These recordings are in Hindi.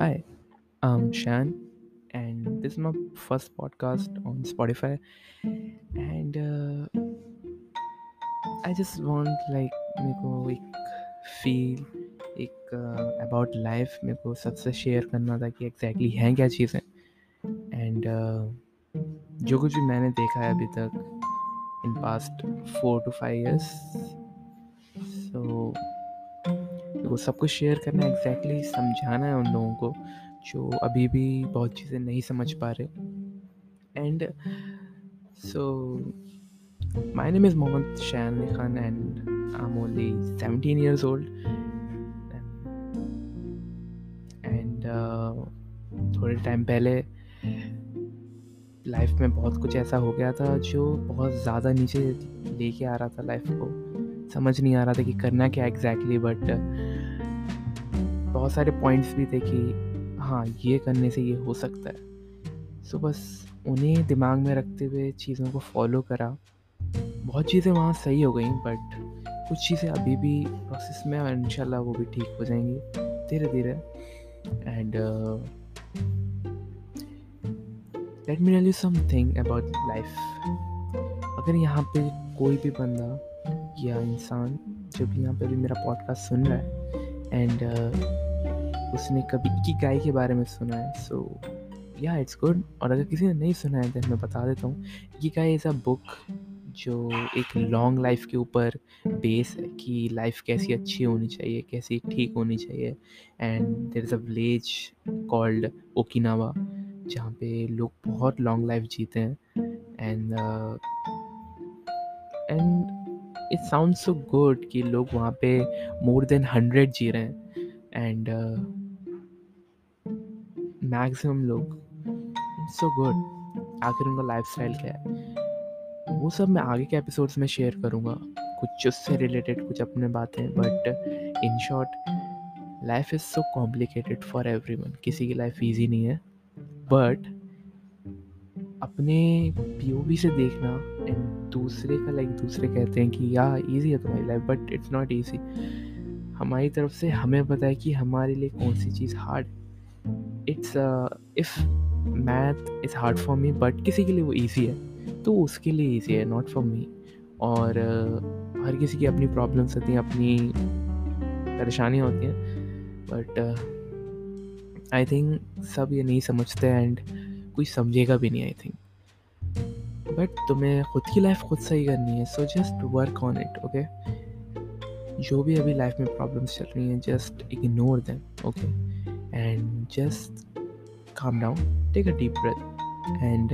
Hi, I'm Shan, and this is my first podcast on Spotify. And uh, I just want like मेरे को एक फील एक अबाउट लाइफ मेरे को सबसे शेयर करना था कि एग्जैक्टली exactly हैं क्या चीज़ें एंड uh, जो कुछ भी मैंने देखा है अभी तक in past four to five years वो सब कुछ शेयर करना है एग्जैक्टली समझाना है उन लोगों को, जो अभी भी बहुत चीज़ें नहीं समझ पा रहे। And so my name is Mohammad Shain Khan and I am only seventeen years old and थोड़े टाइम पहले लाइफ में बहुत कुछ ऐसा हो गया था जो बहुत ज़्यादा नीचे लेके आ रहा था लाइफ को। समझ नहीं आ रहा था कि करना क्या एग्जैक्टली बट बहुत सारे पॉइंट्स भी थे कि हाँ ये करने से ये हो सकता है। सो बस उन्हें दिमाग में रखते हुए चीज़ों को फॉलो करा। बहुत चीज़ें वहाँ सही हो गई बट कुछ चीज़ें अभी भी प्रोसेस में और इंशाल्लाह वो भी ठीक हो जाएँगी धीरे धीरे and let me tell you something about life अगर यहाँ पे कोई भी बंदा या इंसान जो भी यहाँ पे भी मेरा पॉडकास्ट सुन रहा है। एंड uh, उसने कभी इकिगाई के बारे में सुना है। सो या इट्स गुड और अगर किसी ने नहीं सुना है तो मैं बता देता हूँ। इकिगाई इज़ अ बुक जो एक लॉन्ग लाइफ के ऊपर बेस है कि लाइफ कैसी अच्छी होनी चाहिए कैसी ठीक होनी चाहिए। And there is a village called Okinawa जहाँ पे लोग बहुत लॉन्ग लाइफ जीते हैं। And and it sound so good कि लोग वहाँ पे मोर देन हंड्रेड जी रहे हैं। एंड मैक्सिमम लोग इट्स सो गुड आखिर उनका लाइफ स्टाइल क्या है? वो सब मैं आगे के एपिसोड्स में शेयर करूँगा। कुछ उससे रिलेटेड कुछ अपने बातें but in short life is so complicated for everyone किसी की लाइफ ईजी नहीं है बट अपने पी से देखना एंड दूसरे का लाइक दूसरे कहते हैं कि या ईजी है तुम्हारी life but it's not easy हमारी तरफ़ से हमें पता है कि हमारे लिए कौन सी चीज़ hard it's if math is hard for me but किसी के लिए वो ईजी है तो उसके लिए ईजी है नॉट फॉर मी और uh, हर किसी की अपनी प्रॉब्लम्स होती हैं अपनी परेशानियाँ होती हैं बट आई थिंक सब ये नहीं समझते एंड कोई समझेगा भी नहीं आई थिंक बट तुम्हें खुद की लाइफ खुद सही करनी है so just work on it okay जो भी अभी लाइफ में प्रॉब्लम्स चल रही हैं just ignore them okay and just calm down take a deep breath, and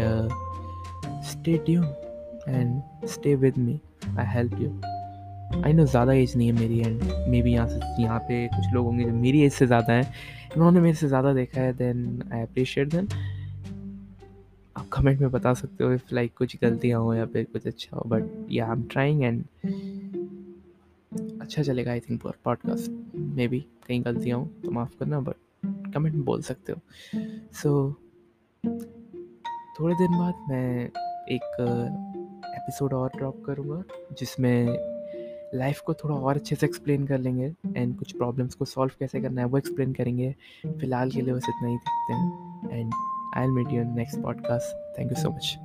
stay stay and stay with me I help you I know ज़्यादा एज नहीं है मेरी एंड मे बी यहाँ से यहाँ पे कुछ लोग होंगे जो मेरी एज से ज़्यादा हैं। उन्होंने मेरे से ज़्यादा देखा है देन आई अप्रिशिएट देन आप कमेंट में बता सकते हो इफ़ लाइक कुछ गलतियाँ हो या फिर कुछ अच्छा हो बट या आई एम ट्राइंग एंड अच्छा चलेगा I think podcast may be कहीं गलतियाँ हो तो माफ़ करना बट कमेंट में बोल सकते हो. सो so, थोड़े दिन बाद मैं एक एपिसोड और ड्रॉप करूँगा जिसमें लाइफ को थोड़ा और अच्छे से एक्सप्लेन कर लेंगे एंड कुछ प्रॉब्लम्स को सॉल्व कैसे करना है वो एक्सप्लेन करेंगे. फ़िलहाल के लिए बस इतना ही देखते हैं and I'll meet you in next podcast. Thank you so much.